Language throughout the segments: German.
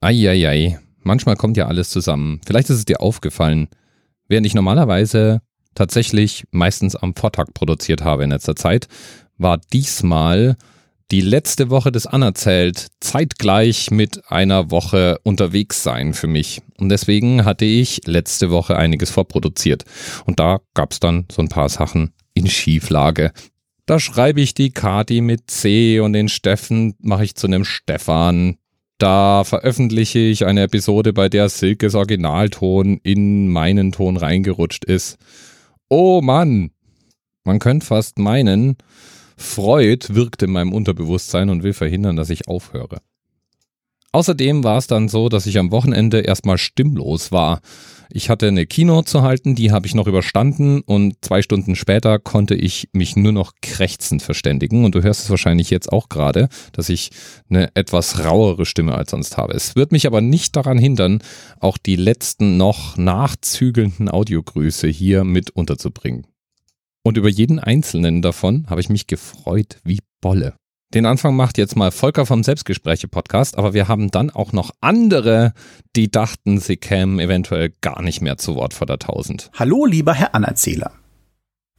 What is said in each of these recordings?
Eieiei, manchmal kommt ja alles zusammen. Vielleicht ist es dir aufgefallen, während ich normalerweise tatsächlich meistens am Vortag produziert habe in letzter Zeit, war diesmal die letzte Woche des Anerzählt zeitgleich mit einer Woche unterwegs sein für mich. Und deswegen hatte ich letzte Woche einiges vorproduziert. Und da gab es dann so ein paar Sachen in Schieflage. Da schreibe ich die Kati mit C und den Steffen mache ich zu einem Stefan. Da veröffentliche ich eine Episode, bei der Silkes Originalton in meinen Ton reingerutscht ist. Oh Mann! Man könnte fast meinen, Freud wirkt in meinem Unterbewusstsein und will verhindern, dass ich aufhöre. Außerdem war es dann so, dass ich am Wochenende erstmal stimmlos war. Ich hatte eine Keynote zu halten, die habe ich noch überstanden und zwei Stunden später konnte ich mich nur noch krächzend verständigen. Und du hörst es wahrscheinlich jetzt auch gerade, dass ich eine etwas rauere Stimme als sonst habe. Es wird mich aber nicht daran hindern, auch die letzten noch nachzügelnden Audiogrüße hier mit unterzubringen. Und über jeden einzelnen davon habe ich mich gefreut wie Bolle. Den Anfang macht jetzt mal Volker vom Selbstgespräche-Podcast, aber wir haben dann auch noch andere, die dachten, sie kämen eventuell gar nicht mehr zu Wort vor der Tausend. Hallo, lieber Herr Anerzähler.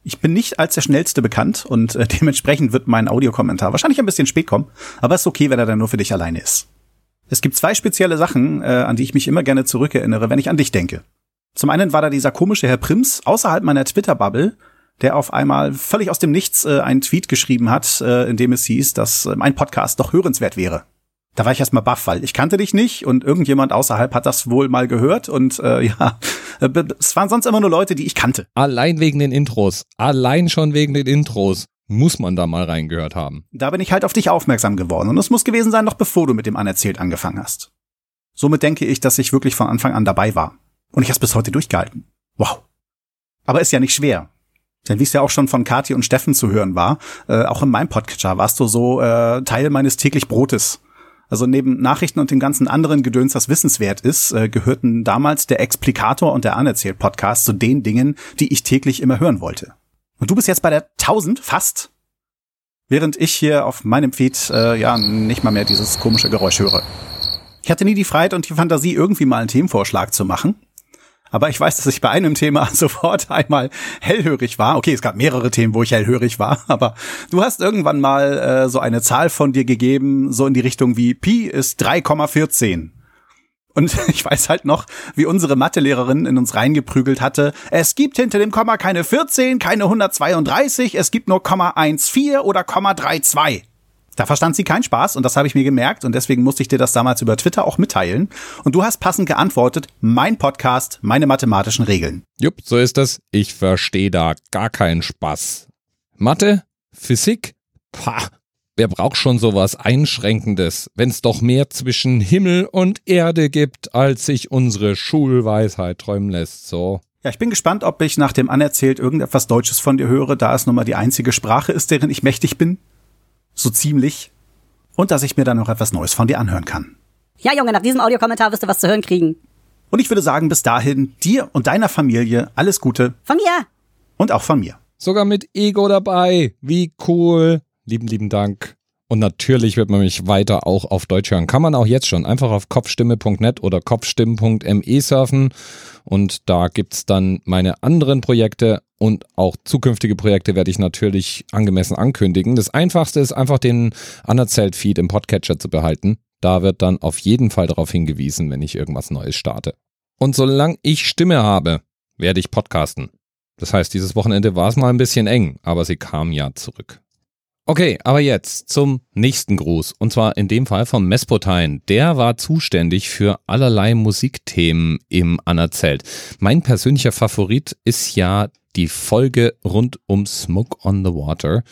Ich bin nicht als der Schnellste bekannt und äh, dementsprechend wird mein Audiokommentar wahrscheinlich ein bisschen spät kommen, aber ist okay, wenn er dann nur für dich alleine ist. Es gibt zwei spezielle Sachen, äh, an die ich mich immer gerne zurückerinnere, wenn ich an dich denke. Zum einen war da dieser komische Herr Prims außerhalb meiner Twitter-Bubble, der auf einmal völlig aus dem Nichts äh, einen Tweet geschrieben hat, äh, in dem es hieß, dass äh, mein Podcast doch hörenswert wäre. Da war ich erstmal baff, weil ich kannte dich nicht und irgendjemand außerhalb hat das wohl mal gehört und äh, ja, äh, es waren sonst immer nur Leute, die ich kannte. Allein wegen den Intros, allein schon wegen den Intros muss man da mal reingehört haben. Da bin ich halt auf dich aufmerksam geworden und es muss gewesen sein, noch bevor du mit dem Anerzählt angefangen hast. Somit denke ich, dass ich wirklich von Anfang an dabei war. Und ich habe bis heute durchgehalten. Wow. Aber ist ja nicht schwer. Denn wie es ja auch schon von Kathi und Steffen zu hören war, äh, auch in meinem Podcatcher warst du so äh, Teil meines täglich Brotes. Also neben Nachrichten und dem ganzen anderen Gedöns, das wissenswert ist, äh, gehörten damals der Explikator und der Anerzählt Podcast zu den Dingen, die ich täglich immer hören wollte. Und du bist jetzt bei der 1000 fast, während ich hier auf meinem Feed äh, ja nicht mal mehr dieses komische Geräusch höre. Ich hatte nie die Freiheit und die Fantasie, irgendwie mal einen Themenvorschlag zu machen. Aber ich weiß, dass ich bei einem Thema sofort einmal hellhörig war. Okay, es gab mehrere Themen, wo ich hellhörig war, aber du hast irgendwann mal äh, so eine Zahl von dir gegeben, so in die Richtung wie Pi ist 3,14. Und ich weiß halt noch, wie unsere Mathelehrerin in uns reingeprügelt hatte. Es gibt hinter dem Komma keine 14, keine 132, es gibt nur Komma 14 oder Komma 32. Da verstand sie keinen Spaß und das habe ich mir gemerkt und deswegen musste ich dir das damals über Twitter auch mitteilen. Und du hast passend geantwortet, mein Podcast, meine mathematischen Regeln. Jupp, so ist das. Ich verstehe da gar keinen Spaß. Mathe? Physik? Pah, wer braucht schon sowas Einschränkendes, wenn es doch mehr zwischen Himmel und Erde gibt, als sich unsere Schulweisheit träumen lässt, so. Ja, ich bin gespannt, ob ich nach dem Anerzählt irgendetwas Deutsches von dir höre, da es nun mal die einzige Sprache ist, deren ich mächtig bin so ziemlich. Und dass ich mir dann noch etwas Neues von dir anhören kann. Ja, Junge, nach diesem Audiokommentar wirst du was zu hören kriegen. Und ich würde sagen, bis dahin dir und deiner Familie alles Gute. Von mir. Und auch von mir. Sogar mit Ego dabei. Wie cool. Lieben, lieben Dank. Und natürlich wird man mich weiter auch auf Deutsch hören. Kann man auch jetzt schon. Einfach auf kopfstimme.net oder kopfstimmen.me surfen. Und da gibt's dann meine anderen Projekte und auch zukünftige Projekte werde ich natürlich angemessen ankündigen. Das einfachste ist einfach den Anerzählt-Feed im Podcatcher zu behalten. Da wird dann auf jeden Fall darauf hingewiesen, wenn ich irgendwas Neues starte. Und solange ich Stimme habe, werde ich podcasten. Das heißt, dieses Wochenende war es mal ein bisschen eng, aber sie kam ja zurück. Okay, aber jetzt zum nächsten Gruß. Und zwar in dem Fall vom Mespotein. Der war zuständig für allerlei Musikthemen im Anerzelt. Mein persönlicher Favorit ist ja die Folge rund um Smoke on the Water,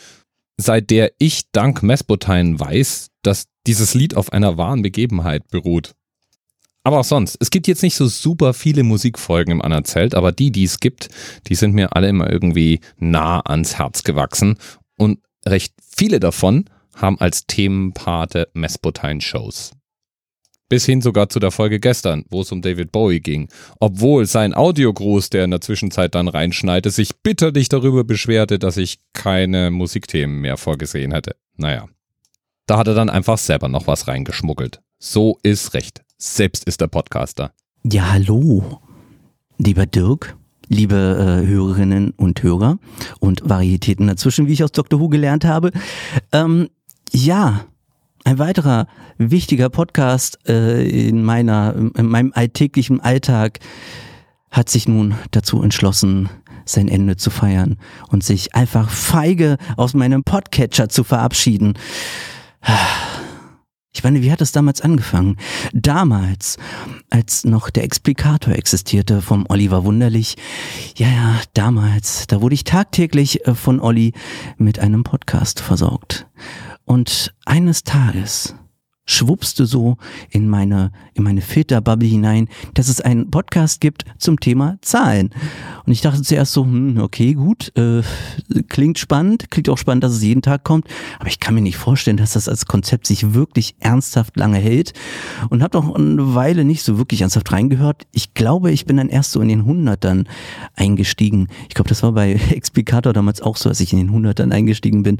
seit der ich dank Mespotein weiß, dass dieses Lied auf einer wahren Begebenheit beruht. Aber auch sonst, es gibt jetzt nicht so super viele Musikfolgen im Anerzelt, aber die, die es gibt, die sind mir alle immer irgendwie nah ans Herz gewachsen. Und recht viele davon haben als Themenpate Mespotein-Shows. Bis hin sogar zu der Folge gestern, wo es um David Bowie ging. Obwohl sein Audiogruß, der in der Zwischenzeit dann reinschneite, sich bitterlich darüber beschwerte, dass ich keine Musikthemen mehr vorgesehen hätte. Naja. Da hat er dann einfach selber noch was reingeschmuggelt. So ist recht. selbst ist der Podcaster. Ja, hallo, lieber Dirk, liebe äh, Hörerinnen und Hörer und Varietäten dazwischen, wie ich aus Dr. Who gelernt habe. Ähm, ja, ein weiterer wichtiger Podcast äh, in meiner, in meinem alltäglichen Alltag hat sich nun dazu entschlossen, sein Ende zu feiern und sich einfach feige aus meinem Podcatcher zu verabschieden. Ich meine, wie hat es damals angefangen? Damals, als noch der Explikator existierte vom Oliver Wunderlich. Ja, ja, damals, da wurde ich tagtäglich äh, von Olli mit einem Podcast versorgt. Und eines Tages schwuppste so in meine, in meine Filterbubble hinein, dass es einen Podcast gibt zum Thema Zahlen. Und ich dachte zuerst so, hm, okay, gut, äh, klingt spannend, klingt auch spannend, dass es jeden Tag kommt, aber ich kann mir nicht vorstellen, dass das als Konzept sich wirklich ernsthaft lange hält und habe doch eine Weile nicht so wirklich ernsthaft reingehört. Ich glaube, ich bin dann erst so in den Hundertern eingestiegen. Ich glaube, das war bei Explicator damals auch so, als ich in den Hundertern eingestiegen bin.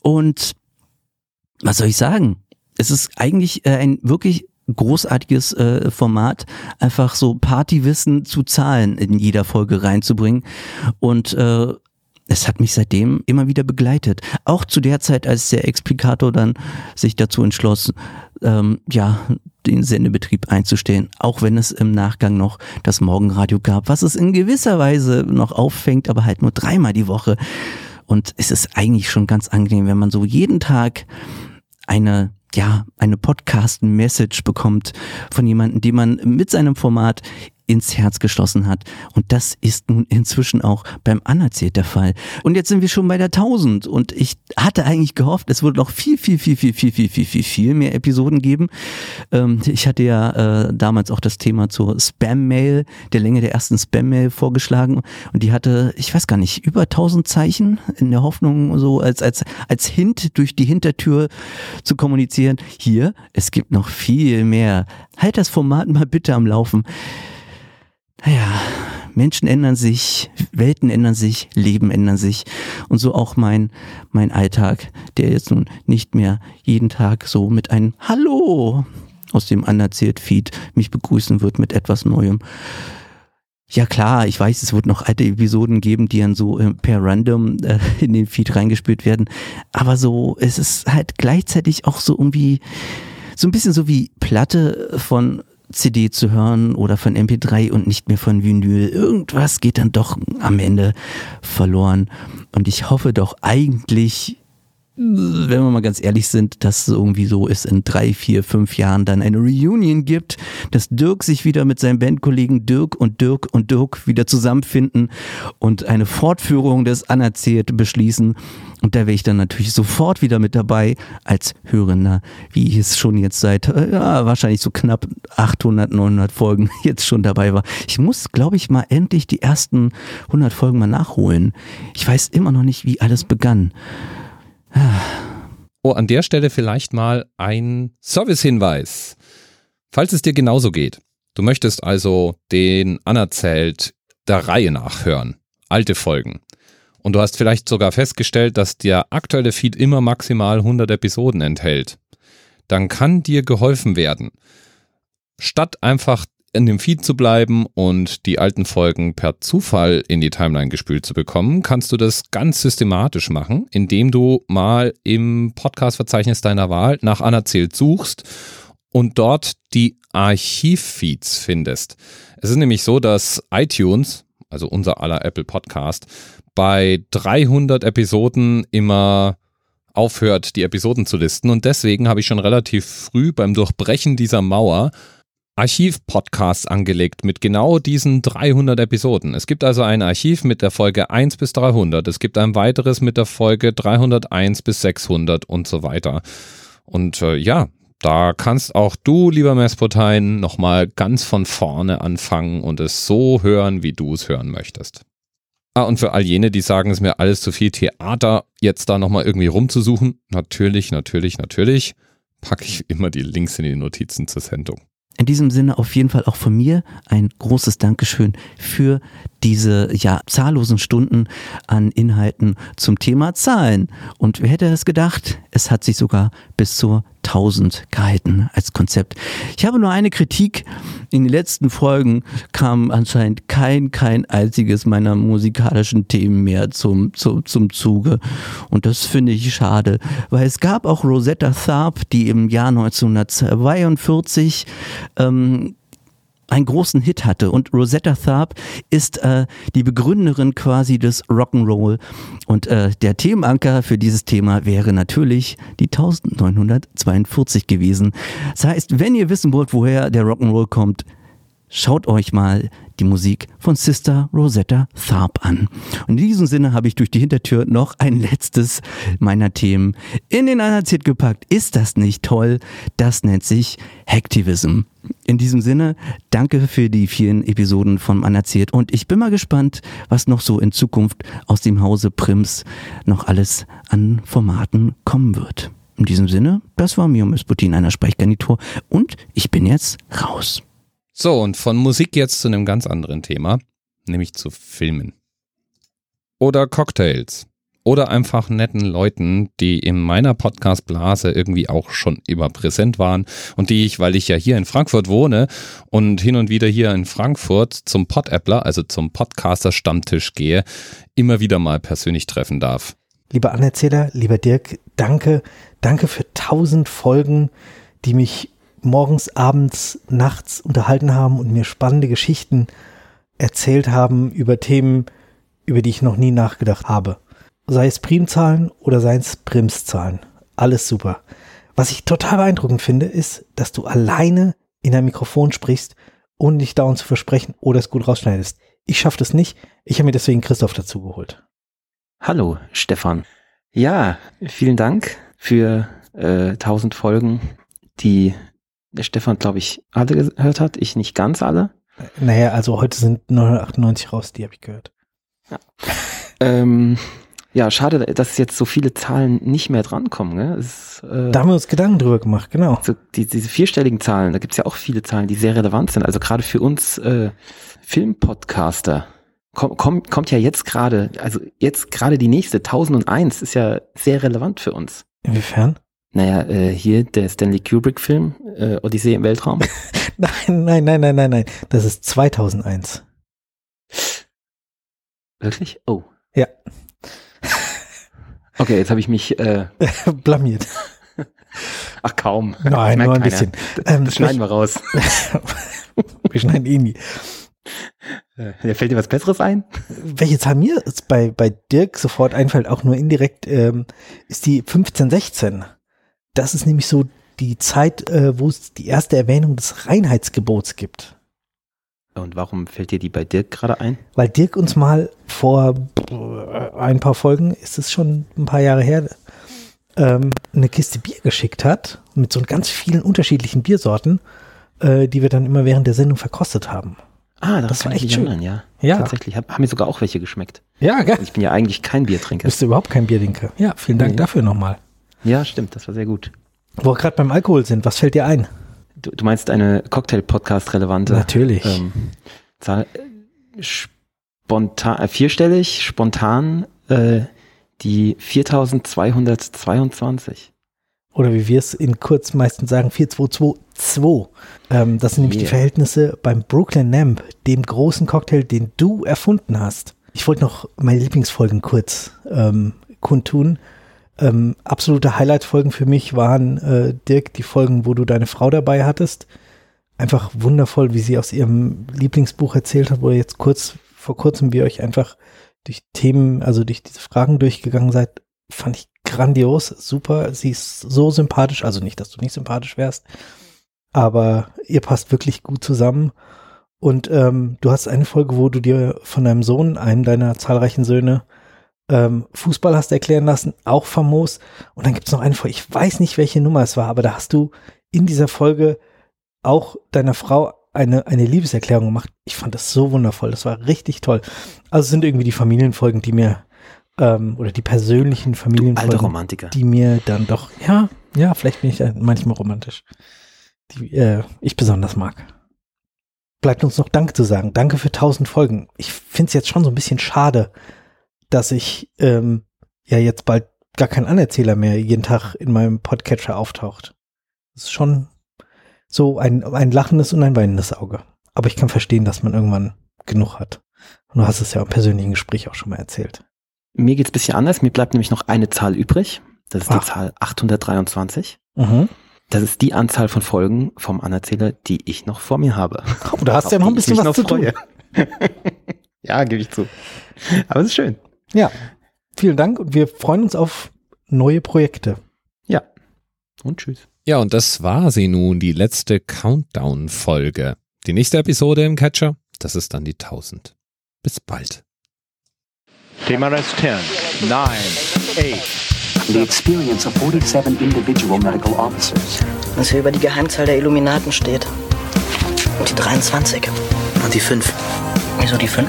Und was soll ich sagen? Es ist eigentlich äh, ein wirklich großartiges äh, Format, einfach so Partywissen zu Zahlen in jeder Folge reinzubringen. Und äh, es hat mich seitdem immer wieder begleitet. Auch zu der Zeit, als der Explikator dann sich dazu entschloss, ähm, ja, den Sendebetrieb einzustellen, auch wenn es im Nachgang noch das Morgenradio gab, was es in gewisser Weise noch auffängt, aber halt nur dreimal die Woche. Und es ist eigentlich schon ganz angenehm, wenn man so jeden Tag eine ja, eine Podcast-Message bekommt von jemandem, den man mit seinem Format ins Herz geschlossen hat. Und das ist nun inzwischen auch beim Anerzählt der Fall. Und jetzt sind wir schon bei der 1000 und ich hatte eigentlich gehofft, es würde noch viel, viel, viel, viel, viel, viel, viel, viel, viel mehr Episoden geben. Ähm, ich hatte ja äh, damals auch das Thema zur Spam-Mail, der Länge der ersten Spam-Mail vorgeschlagen und die hatte, ich weiß gar nicht, über 1000 Zeichen in der Hoffnung, so als, als, als Hint durch die Hintertür zu kommunizieren. Hier, es gibt noch viel mehr. Halt das Format mal bitte am Laufen naja, Menschen ändern sich, Welten ändern sich, Leben ändern sich. Und so auch mein, mein Alltag, der jetzt nun nicht mehr jeden Tag so mit einem Hallo aus dem anerzählt Feed mich begrüßen wird mit etwas Neuem. Ja klar, ich weiß, es wird noch alte Episoden geben, die dann so äh, per Random äh, in den Feed reingespielt werden. Aber so, es ist halt gleichzeitig auch so irgendwie so ein bisschen so wie Platte von CD zu hören oder von MP3 und nicht mehr von Vinyl. Irgendwas geht dann doch am Ende verloren. Und ich hoffe doch eigentlich, wenn wir mal ganz ehrlich sind, dass es irgendwie so ist, in drei, vier, fünf Jahren dann eine Reunion gibt, dass Dirk sich wieder mit seinen Bandkollegen Dirk und Dirk und Dirk wieder zusammenfinden und eine Fortführung des Anerzählt beschließen. Und da wäre ich dann natürlich sofort wieder mit dabei als Hörender, wie ich es schon jetzt seit, äh, ja, wahrscheinlich so knapp 800, 900 Folgen jetzt schon dabei war. Ich muss, glaube ich, mal endlich die ersten 100 Folgen mal nachholen. Ich weiß immer noch nicht, wie alles begann. Oh, an der Stelle vielleicht mal ein Servicehinweis. Falls es dir genauso geht, du möchtest also den Anerzählt der Reihe nachhören, alte Folgen, und du hast vielleicht sogar festgestellt, dass der aktuelle Feed immer maximal 100 Episoden enthält, dann kann dir geholfen werden. Statt einfach in dem Feed zu bleiben und die alten Folgen per Zufall in die Timeline gespült zu bekommen, kannst du das ganz systematisch machen, indem du mal im Podcast-Verzeichnis deiner Wahl nach Anerzählt suchst und dort die Archivfeeds findest. Es ist nämlich so, dass iTunes, also unser aller Apple Podcast, bei 300 Episoden immer aufhört, die Episoden zu listen. Und deswegen habe ich schon relativ früh beim Durchbrechen dieser Mauer Archiv-Podcasts angelegt mit genau diesen 300 Episoden. Es gibt also ein Archiv mit der Folge 1 bis 300. Es gibt ein weiteres mit der Folge 301 bis 600 und so weiter. Und äh, ja, da kannst auch du, lieber Mespotein, nochmal ganz von vorne anfangen und es so hören, wie du es hören möchtest. Ah, und für all jene, die sagen, es ist mir alles zu viel Theater, jetzt da nochmal irgendwie rumzusuchen, natürlich, natürlich, natürlich, packe ich immer die Links in die Notizen zur Sendung. In diesem Sinne auf jeden Fall auch von mir ein großes Dankeschön für diese ja zahllosen Stunden an Inhalten zum Thema Zahlen. Und wer hätte es gedacht? Es hat sich sogar bis zur tausend gehalten als Konzept. Ich habe nur eine Kritik. In den letzten Folgen kam anscheinend kein, kein einziges meiner musikalischen Themen mehr zum, zum, zum Zuge. Und das finde ich schade, weil es gab auch Rosetta Tharpe, die im Jahr 1942 ähm, einen großen Hit hatte. Und Rosetta Tharpe ist äh, die Begründerin quasi des Rock'n'Roll. Und äh, der Themenanker für dieses Thema wäre natürlich die 1942 gewesen. Das heißt, wenn ihr wissen wollt, woher der Rock'n'Roll kommt, schaut euch mal die Musik von Sister Rosetta Tharpe an. Und in diesem Sinne habe ich durch die Hintertür noch ein letztes meiner Themen in den Anerzählt gepackt. Ist das nicht toll? Das nennt sich Hacktivism. In diesem Sinne, danke für die vielen Episoden von Anerzählt und ich bin mal gespannt, was noch so in Zukunft aus dem Hause Prims noch alles an Formaten kommen wird. In diesem Sinne, das war Mio Putin einer Sprechgarnitur und ich bin jetzt raus. So, und von Musik jetzt zu einem ganz anderen Thema, nämlich zu Filmen. Oder Cocktails. Oder einfach netten Leuten, die in meiner Podcast-Blase irgendwie auch schon immer präsent waren und die ich, weil ich ja hier in Frankfurt wohne und hin und wieder hier in Frankfurt zum Pod-Appler, also zum Podcaster-Stammtisch gehe, immer wieder mal persönlich treffen darf. Lieber Anerzähler, lieber Dirk, danke, danke für tausend Folgen, die mich morgens, abends, nachts unterhalten haben und mir spannende Geschichten erzählt haben über Themen, über die ich noch nie nachgedacht habe. Sei es Primzahlen oder sei es Primszahlen. Alles super. Was ich total beeindruckend finde, ist, dass du alleine in ein Mikrofon sprichst, ohne dich dauernd zu versprechen oder es gut rausschneidest. Ich schaffe das nicht. Ich habe mir deswegen Christoph dazu geholt. Hallo, Stefan. Ja, vielen Dank für äh, 1000 Folgen, die der Stefan, glaube ich, alle gehört hat. Ich nicht ganz alle. Naja, also heute sind 998 raus, die habe ich gehört. Ja. ähm, ja, schade, dass jetzt so viele Zahlen nicht mehr drankommen. Gell? Es, äh, da haben wir uns Gedanken drüber gemacht, genau. So die, diese vierstelligen Zahlen, da gibt's ja auch viele Zahlen, die sehr relevant sind. Also gerade für uns äh, Filmpodcaster komm, komm, kommt ja jetzt gerade, also jetzt gerade die nächste 1001 ist ja sehr relevant für uns. Inwiefern? Naja, äh, hier der Stanley Kubrick-Film, äh, Odyssee im Weltraum. nein, nein, nein, nein, nein, nein. Das ist 2001. Wirklich? Oh. Ja. Okay, jetzt habe ich mich äh, blamiert. Ach kaum. Nein, nur ein keiner. bisschen. Ähm, das schneiden wir raus. wir schneiden eh nie. Äh, fällt dir was Besseres ein? Welche Zahl mir bei, bei Dirk sofort einfällt, auch nur indirekt, ähm, ist die 1516 das ist nämlich so die Zeit, äh, wo es die erste Erwähnung des Reinheitsgebots gibt. Und warum fällt dir die bei Dirk gerade ein? Weil Dirk uns mal vor äh, ein paar Folgen, ist es schon ein paar Jahre her, ähm, eine Kiste Bier geschickt hat mit so ganz vielen unterschiedlichen Biersorten, äh, die wir dann immer während der Sendung verkostet haben. Ah, das war echt schön. Erinnern, ja. ja. Tatsächlich. Hab, haben mir sogar auch welche geschmeckt. Ja, geil. Ich bin ja eigentlich kein Biertrinker. Bist du überhaupt kein Biertrinker? Ja, vielen Dank nee. dafür nochmal. Ja, stimmt, das war sehr gut. Wo wir gerade beim Alkohol sind, was fällt dir ein? Du, du meinst eine Cocktail-Podcast-relevante Natürlich. Ähm, Zahl, spontan, äh, vierstellig, spontan, äh, die 4222. Oder wie wir es in kurz meistens sagen, 4222. Ähm, das sind nämlich yeah. die Verhältnisse beim Brooklyn Namp, dem großen Cocktail, den du erfunden hast. Ich wollte noch meine Lieblingsfolgen kurz ähm, kundtun. Ähm, absolute Highlight-Folgen für mich waren, äh, Dirk, die Folgen, wo du deine Frau dabei hattest. Einfach wundervoll, wie sie aus ihrem Lieblingsbuch erzählt hat, wo ihr jetzt kurz, vor kurzem wir euch einfach durch Themen, also durch diese Fragen durchgegangen seid, fand ich grandios, super. Sie ist so sympathisch, also nicht, dass du nicht sympathisch wärst, aber ihr passt wirklich gut zusammen. Und ähm, du hast eine Folge, wo du dir von deinem Sohn, einem deiner zahlreichen Söhne, ähm, Fußball hast erklären lassen, auch famos. Und dann gibt es noch eine Folge, ich weiß nicht, welche Nummer es war, aber da hast du in dieser Folge auch deiner Frau eine, eine Liebeserklärung gemacht. Ich fand das so wundervoll, das war richtig toll. Also es sind irgendwie die Familienfolgen, die mir, ähm, oder die persönlichen Familienfolgen, die mir dann doch, ja, ja, vielleicht bin ich manchmal romantisch, die äh, ich besonders mag. Bleibt uns noch Dank zu sagen. Danke für tausend Folgen. Ich finde es jetzt schon so ein bisschen schade, dass ich ähm, ja jetzt bald gar kein Anerzähler mehr jeden Tag in meinem Podcatcher auftaucht. Das ist schon so ein, ein lachendes und ein weinendes Auge. Aber ich kann verstehen, dass man irgendwann genug hat. Und du hast es ja im persönlichen Gespräch auch schon mal erzählt. Mir geht's ein bisschen anders. Mir bleibt nämlich noch eine Zahl übrig. Das ist Ach. die Zahl 823. Mhm. Das ist die Anzahl von Folgen vom Anerzähler, die ich noch vor mir habe. Oh, da hast du ja noch ein bisschen was zu tun. ja, gebe ich zu. Aber es ist schön. Ja, vielen Dank und wir freuen uns auf neue Projekte. Ja. Und tschüss. Ja, und das war sie nun, die letzte Countdown-Folge. Die nächste Episode im Catcher, das ist dann die 1000. Bis bald. TMRS 10, 9, 8, The experience of 47 individual medical officers. was hier über die Geheimzahl der Illuminaten steht. Und die 23. Und die 5. Wieso die 5?